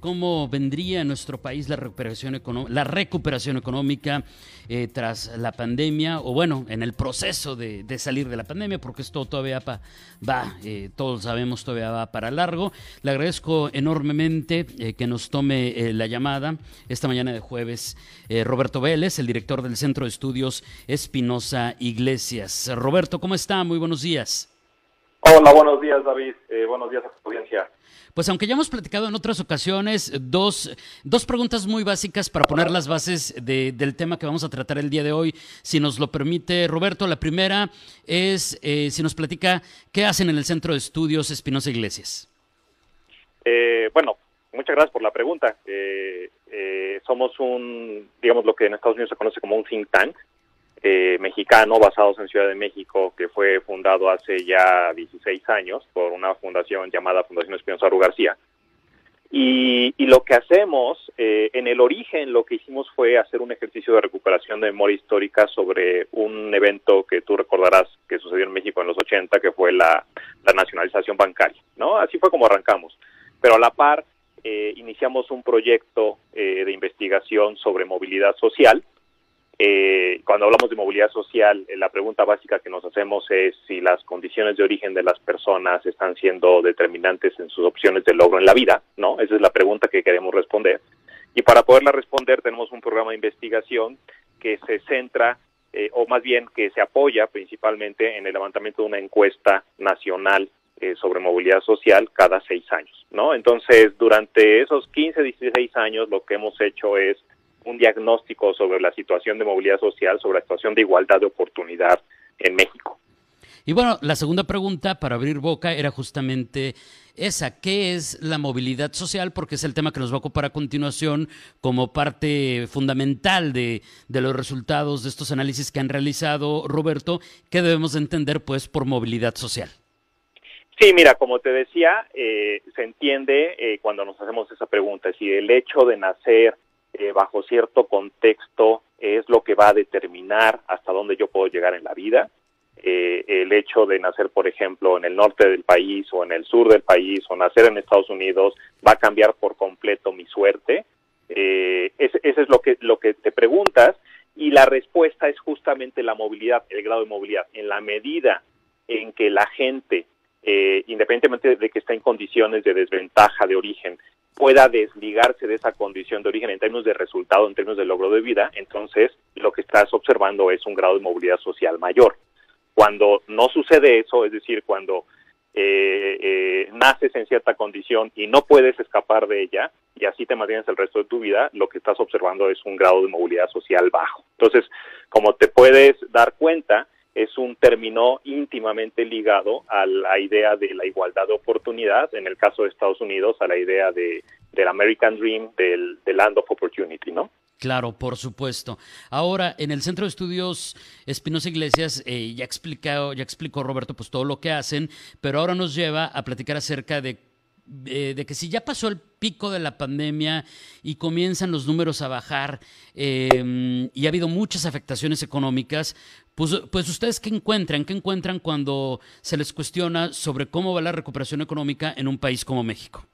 ¿Cómo vendría en nuestro país la recuperación, la recuperación económica eh, tras la pandemia? O bueno, en el proceso de, salir de la pandemia, porque esto todavía va, eh, todos sabemos, todavía va para largo. Le agradezco enormemente eh, que nos tome la llamada esta mañana de jueves Roberto Vélez, el director del Centro de Estudios Espinosa Iglesias. Roberto, ¿cómo está? Muy buenos días. Hola, buenos días, David. buenos días a tu audiencia. Pues aunque ya hemos platicado en otras ocasiones, dos, dos preguntas muy básicas para poner las bases del tema que vamos a tratar el día de hoy, si nos lo permite Roberto. La primera es eh, si nos platica qué hacen en el Centro de Estudios Espinosa Iglesias. Eh, bueno, muchas gracias por la pregunta. Eh, somos un, digamos, lo que en Estados Unidos se conoce como un think tank. Eh, mexicano basados en Ciudad de México que fue fundado hace ya 16 años por una fundación llamada Fundación Espinosa García. Y, lo que hacemos, eh, en el origen lo que hicimos fue hacer un ejercicio de recuperación de memoria histórica sobre un evento que tú recordarás que sucedió en México en los 80, que fue la, nacionalización bancaria, ¿no? Así fue como arrancamos. Pero a la par, eh, iniciamos un proyecto de investigación sobre movilidad social, eh, cuando hablamos de movilidad social, eh, la pregunta básica que nos hacemos es si las condiciones de origen de las personas están siendo determinantes en sus opciones de logro en la vida, ¿no? Esa es la pregunta que queremos responder. Y para poderla responder tenemos un programa de investigación que se centra, eh, o más bien que se apoya principalmente en el levantamiento de una encuesta nacional sobre movilidad social cada seis años, ¿no? Entonces, durante esos 15, 16 años, lo que hemos hecho es un diagnóstico sobre la situación de movilidad social, sobre la situación de igualdad de oportunidad en México. Y bueno, la segunda pregunta para abrir boca era justamente esa, ¿qué es la movilidad social? Porque es el tema que nos va a ocupar a continuación como parte fundamental de, los resultados de estos análisis que han realizado, Roberto, ¿qué debemos entender pues por movilidad social? Sí, mira, como te decía, eh, se entiende eh, cuando nos hacemos esa pregunta, si el hecho de nacer eh, bajo cierto contexto es lo que va a determinar hasta dónde yo puedo llegar en la vida. Eh, el hecho de nacer, por ejemplo, en el norte del país o en el sur del país o nacer en Estados Unidos va a cambiar por completo mi suerte. Eh, ese, es lo que, lo que te preguntas y la respuesta es justamente la movilidad, el grado de movilidad. En la medida en que la gente, independientemente de que está en condiciones de desventaja de origen, pueda desligarse de esa condición de origen en términos de resultado, en términos de logro de vida, entonces lo que estás observando es un grado de movilidad social mayor. Cuando no sucede eso, es decir, cuando eh, eh, naces en cierta condición y no puedes escapar de ella y así te mantienes el resto de tu vida, lo que estás observando es un grado de movilidad social bajo. Entonces, como te puedes dar cuenta, es un término íntimamente ligado a la idea de la igualdad de oportunidad, en el caso de Estados Unidos, a la idea de, del American Dream, del, Land of Opportunity, ¿no? Claro, por supuesto. Ahora, en el Centro de Estudios Espinosa Iglesias, eh, ya, explicado, ya explicó Roberto pues todo lo que hacen, pero ahora nos lleva a platicar acerca de eh, de que si ya pasó el pico de la pandemia y comienzan los números a bajar em, y ha habido muchas afectaciones económicas, pues, pues ustedes qué encuentran, qué encuentran cuando se les cuestiona sobre cómo va la recuperación económica en un país como México.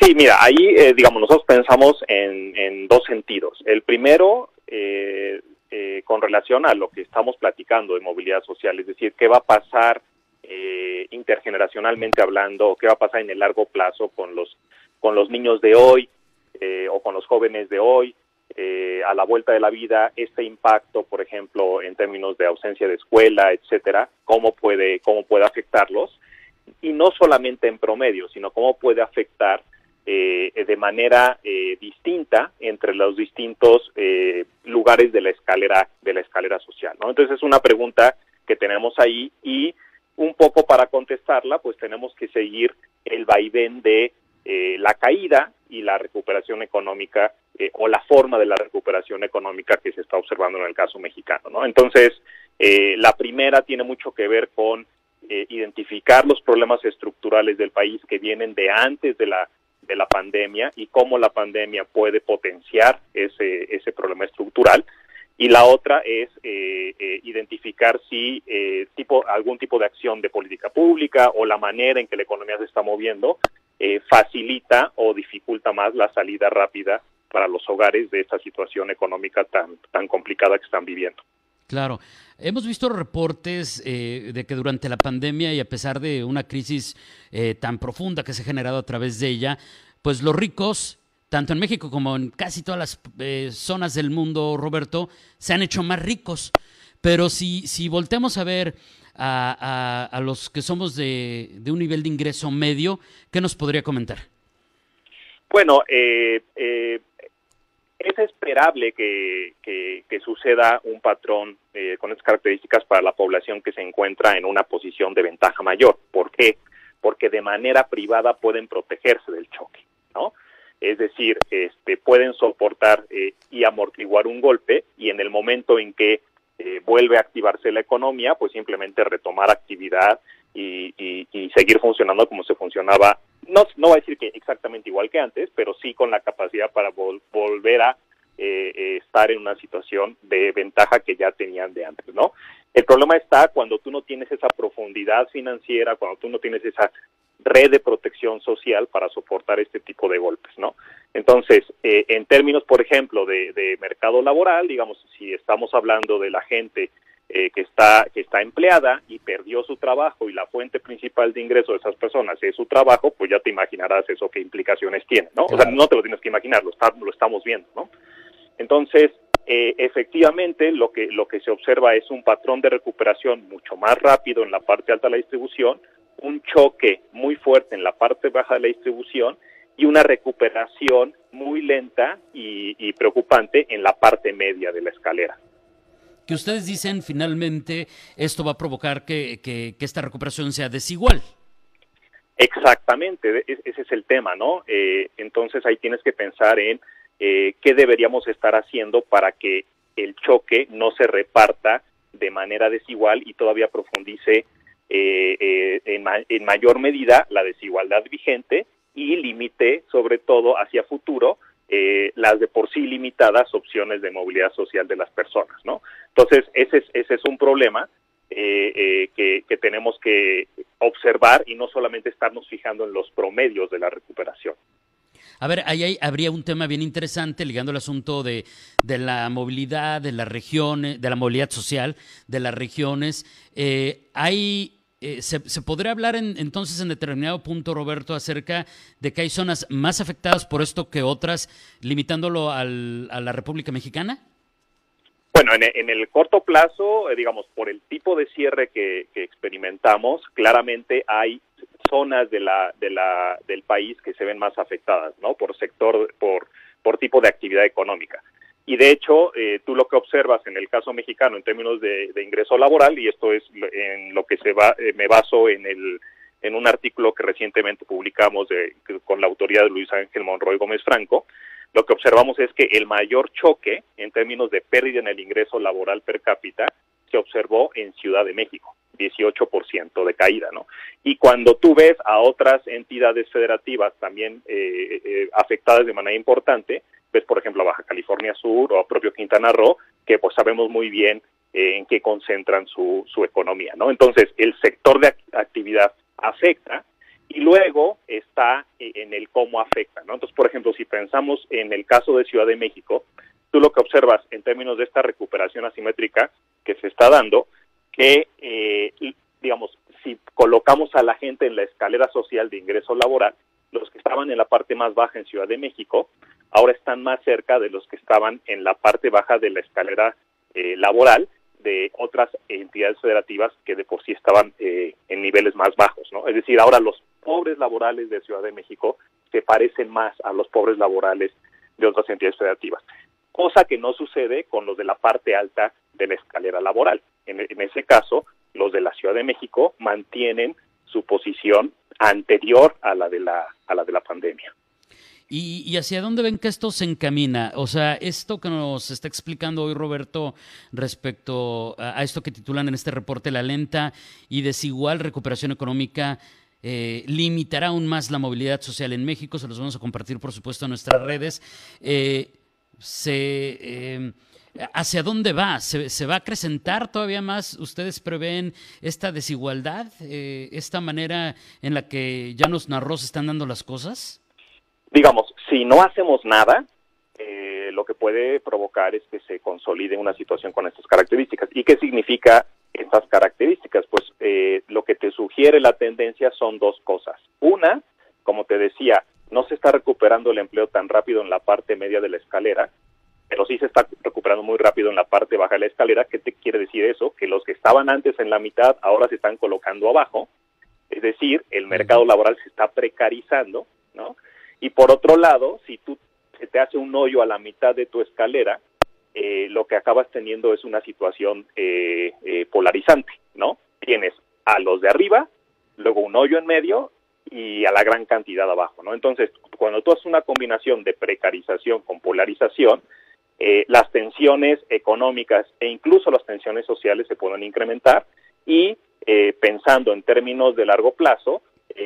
Sí, mira, ahí, eh, digamos, nosotros pensamos en, dos sentidos. El primero, eh, con relación a lo que estamos platicando de movilidad social, es decir, qué va a pasar eh, intergeneracionalmente hablando, qué va a pasar en el largo plazo con los, con los niños de hoy eh, o con los jóvenes de hoy, eh, a la vuelta de la vida, este impacto, por ejemplo, en términos de ausencia de escuela, etcétera, cómo puede, cómo puede afectarlos, y no solamente en promedio, sino cómo puede afectar de manera distinta entre los distintos lugares de la escalera de la escalera social. ¿no? Entonces es una pregunta que tenemos ahí y pues tenemos que seguir el vaivén de eh, la caída y la recuperación económica eh, o la forma de la recuperación económica que se está observando en el caso mexicano, ¿no? Entonces, eh, la primera tiene mucho que ver con identificar los problemas estructurales del país que vienen de antes de la de la pandemia y cómo la pandemia puede potenciar ese, ese problema estructural. Y la otra es eh, eh, identificar si eh, tipo, algún tipo de acción de política pública o la manera en que la economía se está moviendo facilita o dificulta más la salida rápida para los hogares de esta situación económica tan, tan complicada que están viviendo. Claro. Hemos visto reportes eh, de que durante la pandemia y a pesar de una crisis eh, tan profunda que se ha generado a través de ella, pues los ricos, tanto en México como en casi todas las eh, zonas del mundo, Roberto, se han hecho más ricos. Pero si, si volteamos a ver a, los que somos de, un nivel de ingreso medio, ¿qué nos podría comentar? Bueno, eh, es esperable que, que, suceda un patrón eh, con estas características para la población que se encuentra en una posición de ventaja mayor. ¿Por qué? Porque de manera privada pueden protegerse del choque, ¿no? Es decir, este, pueden soportar eh, y amortiguar un golpe y en el momento en que eh, vuelve a activarse la economía, pues simplemente retomar actividad y, y, seguir funcionando como se funcionaba no, no va a decir que exactamente igual que antes, pero sí con la capacidad para volver a eh, eh, estar en una situación de ventaja que ya tenían de antes, ¿no? El problema está cuando tú no tienes esa profundidad financiera, cuando tú no tienes esa red de protección social para soportar este tipo de golpes, ¿no? Entonces, eh, en términos, por ejemplo, de, de, mercado laboral, digamos, si estamos hablando de la gente eh, que está que está empleada y perdió su trabajo y la fuente principal de ingreso de esas personas es su trabajo, pues ya te imaginarás eso qué implicaciones tiene, ¿no? O sea, no te lo tienes que imaginar, lo, lo estamos viendo, ¿no? Entonces, eh, efectivamente, lo que lo que se observa es un patrón de recuperación mucho más rápido en la parte alta de la distribución, un choque muy fuerte en la parte baja de la distribución y una recuperación muy lenta y, y preocupante en la parte media de la escalera que ustedes dicen finalmente esto va a provocar que, que, esta recuperación sea desigual. Exactamente, e-, ese es el tema, ¿no? Eh, entonces ahí tienes que pensar en eh, qué deberíamos estar haciendo para que el choque no se reparta de manera desigual y todavía profundice eh, en, en mayor medida la desigualdad vigente y limite sobre todo hacia futuro eh, las de por sí limitadas opciones de movilidad social de las personas, ¿no? Entonces, ese es, ese es un problema eh, eh, que, que, tenemos que observar y no solamente estarnos fijando en los promedios de la recuperación. A ver, ahí habría un tema bien interesante ligando el asunto de, la movilidad, de las regiones, de la movilidad social de las regiones. hay eh, se, podría hablar entonces en determinado punto, Roberto, acerca de que hay zonas más afectadas por esto que otras, limitándolo al, a la República Mexicana? Bueno, en, el corto plazo, eh, digamos, por el tipo de cierre que, experimentamos, claramente hay zonas de la, de la, del país que se ven más afectadas, ¿no? Por sector, por, por tipo de actividad económica. Y de hecho, eh, tú lo que observas en el caso mexicano en términos de, ingreso laboral, y esto es en lo que se va, eh, me baso en, el, en un artículo que recientemente publicamos de, con la autoría de Luis Ángel Monroy Gómez Franco, lo que observamos es que el mayor choque en términos de pérdida en el ingreso laboral per cápita se observó en Ciudad de México, 18% de caída, ¿no? Y cuando tú ves a otras entidades federativas también eh, afectadas de manera importante, ves por ejemplo a Baja California Sur o a propio Quintana Roo, que pues sabemos muy bien eh, en qué concentran su, su economía, ¿no? Entonces, el sector de actividad afecta y luego está eh, en el cómo afecta, ¿no? Entonces, por ejemplo, si pensamos en el caso de Ciudad de México, tú lo que observas en términos de esta recuperación asimétrica que se está dando, que, eh, digamos, si colocamos a la gente en la escalera social de ingreso laboral, los que estaban en la parte más baja en Ciudad de México, ahora están más cerca de los que estaban en la parte baja de la escalera eh, laboral de otras entidades federativas que de por sí estaban eh, en niveles más bajos, ¿no? Es decir, ahora los pobres laborales de Ciudad de México se parecen más a los pobres laborales de otras entidades federativas, cosa que no sucede con los de la parte alta de la escalera laboral. En, ese caso, los de la Ciudad de México mantienen su posición anterior a la de la a la de la pandemia. ¿Y, hacia dónde ven que esto se encamina? O sea, esto que nos está explicando hoy Roberto respecto a, esto que titulan en este reporte la lenta y desigual recuperación económica, eh, limitará aún más la movilidad social en México. Se los vamos a compartir, por supuesto, en nuestras redes. Eh, se, ¿Hacia dónde va? ¿Se, va a acrecentar todavía más? ¿Ustedes prevén esta desigualdad, esta manera en la que ya nos narró se están dando las cosas? Digamos, si no hacemos nada, lo que puede provocar es que se consolide una situación con estas características. ¿Y qué significa estas características? Pues eh, lo que te sugiere la tendencia son dos cosas. Una, como te decía, no se está recuperando el empleo tan rápido en la parte media de la escalera, pero sí se está recuperando muy rápido en la parte baja de la escalera. ¿Qué te quiere decir eso? Que los que estaban antes en la mitad ahora se están colocando abajo. Es decir, el mercado laboral se está precarizando, ¿no? Y por otro lado, si tú se te hace un hoyo a la mitad de tu escalera, eh, lo que acabas teniendo es una situación eh, eh, polarizante, ¿no? Tienes a los de arriba, luego un hoyo en medio y a la gran cantidad abajo, ¿no? Entonces, cuando tú haces una combinación de precarización con polarización, las tensiones económicas e incluso las tensiones sociales se pueden incrementar y pensando en términos de largo plazo,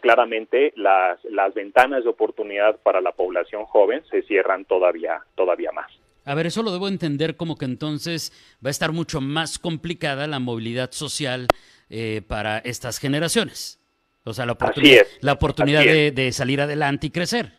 claramente las, las ventanas de oportunidad para la población joven se cierran todavía, todavía más. A ver, eso lo debo entender como que entonces va a estar mucho más complicada la movilidad social eh, para estas generaciones. O sea, la oportunidad, la oportunidad de, salir adelante y crecer.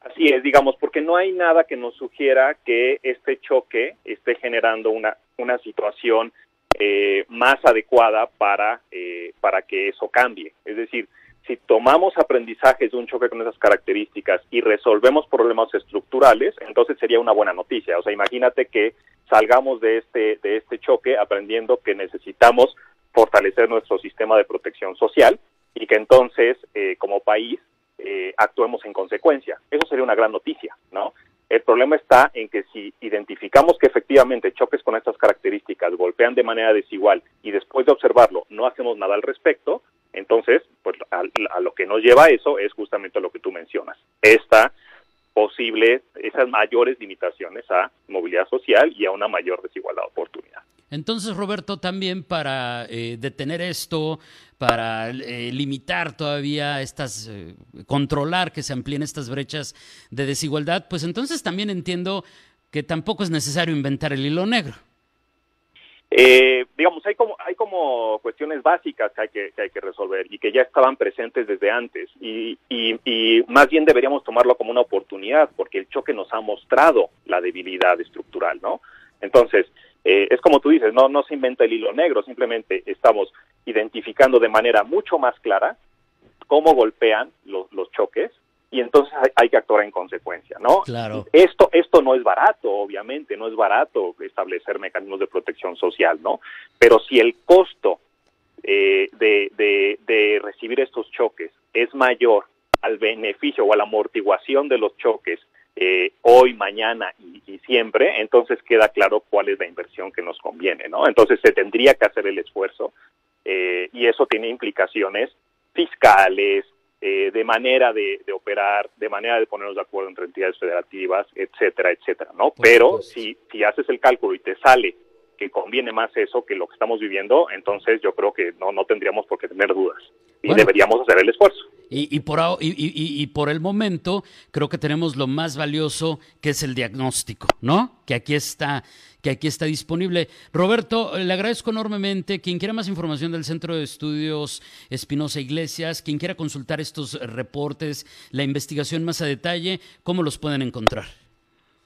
Así es, digamos, porque no hay nada que nos sugiera que este choque esté generando una, una situación eh, más adecuada para, eh, para que eso cambie. Es decir, si tomamos aprendizajes de un choque con esas características y resolvemos problemas estructurales, entonces sería una buena noticia. O sea, imagínate que salgamos de este, de este choque aprendiendo que necesitamos fortalecer nuestro sistema de protección social y que entonces, eh, como país, eh, actuemos en consecuencia. Eso sería una gran noticia, ¿no? El problema está en que si identificamos que efectivamente choques con estas características golpean de manera desigual y después de observarlo no hacemos nada al respecto, entonces, pues a, lo que nos lleva a eso es justamente lo que tú mencionas. Esta posible, esas mayores limitaciones a movilidad social y a una mayor desigualdad de oportunidad. Entonces, Roberto, también para eh, detener esto, para eh, limitar todavía estas, eh, controlar que se amplíen estas brechas de desigualdad, pues entonces también entiendo que tampoco es necesario inventar el hilo negro. Eh, digamos, hay como, hay como cuestiones básicas que hay que, hay que resolver y que ya estaban presentes desde antes y, y, más bien deberíamos tomarlo como una oportunidad porque el choque nos ha mostrado la debilidad estructural, ¿no? Entonces, eh, es como tú dices, no, no se inventa el hilo negro, simplemente estamos identificando de manera mucho más clara cómo golpean los, los choques y entonces hay, que actuar en consecuencia, ¿no? Claro. Esto, esto no es barato, obviamente, no es barato establecer mecanismos de protección social, ¿no? Pero si el costo eh, de, de, recibir estos choques es mayor al beneficio o a la amortiguación de los choques eh, hoy, mañana y, siempre, entonces queda claro cuál es la inversión que nos conviene, ¿no? Entonces se tendría que hacer el esfuerzo eh, y eso tiene implicaciones fiscales, eh, de manera de, operar, de manera de ponernos de acuerdo entre entidades federativas, etcétera, etcétera, ¿no? Pero si, si haces el cálculo y te sale que conviene más eso que lo que estamos viviendo, entonces yo creo que no, no tendríamos por qué tener dudas y deberíamos hacer el esfuerzo. Y, y por, y, y, por el momento creo que tenemos lo más valioso que es el diagnóstico, ¿no? Que aquí está que aquí está disponible. Roberto, le agradezco enormemente. Quien quiera más información del Centro de Estudios Espinosa Iglesias, quien quiera consultar estos reportes, la investigación más a detalle, ¿cómo los pueden encontrar?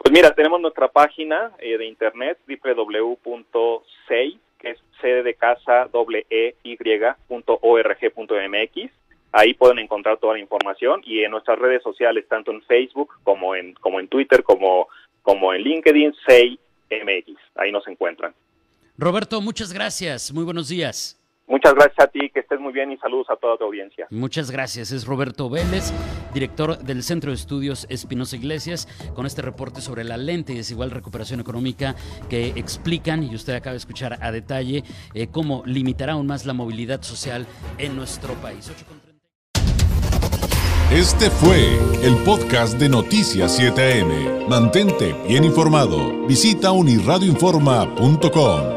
Pues mira, tenemos nuestra página eh, de internet www.sei, que es sede de casa doble e y.org.mx. Ahí pueden encontrar toda la información y en nuestras redes sociales, tanto en Facebook como en como en Twitter como como en LinkedIn, SEI MX. Ahí nos encuentran. Roberto, muchas gracias. Muy buenos días. Muchas gracias a ti, que estés muy bien y saludos a toda tu audiencia. Muchas gracias. Es Roberto Vélez, director del Centro de Estudios Espinosa Iglesias, con este reporte sobre la lente y desigual recuperación económica que explican, y usted acaba de escuchar a detalle, eh, cómo limitará aún más la movilidad social en nuestro país. Este fue el podcast de Noticias 7am. Mantente bien informado. Visita unirradioinforma.com.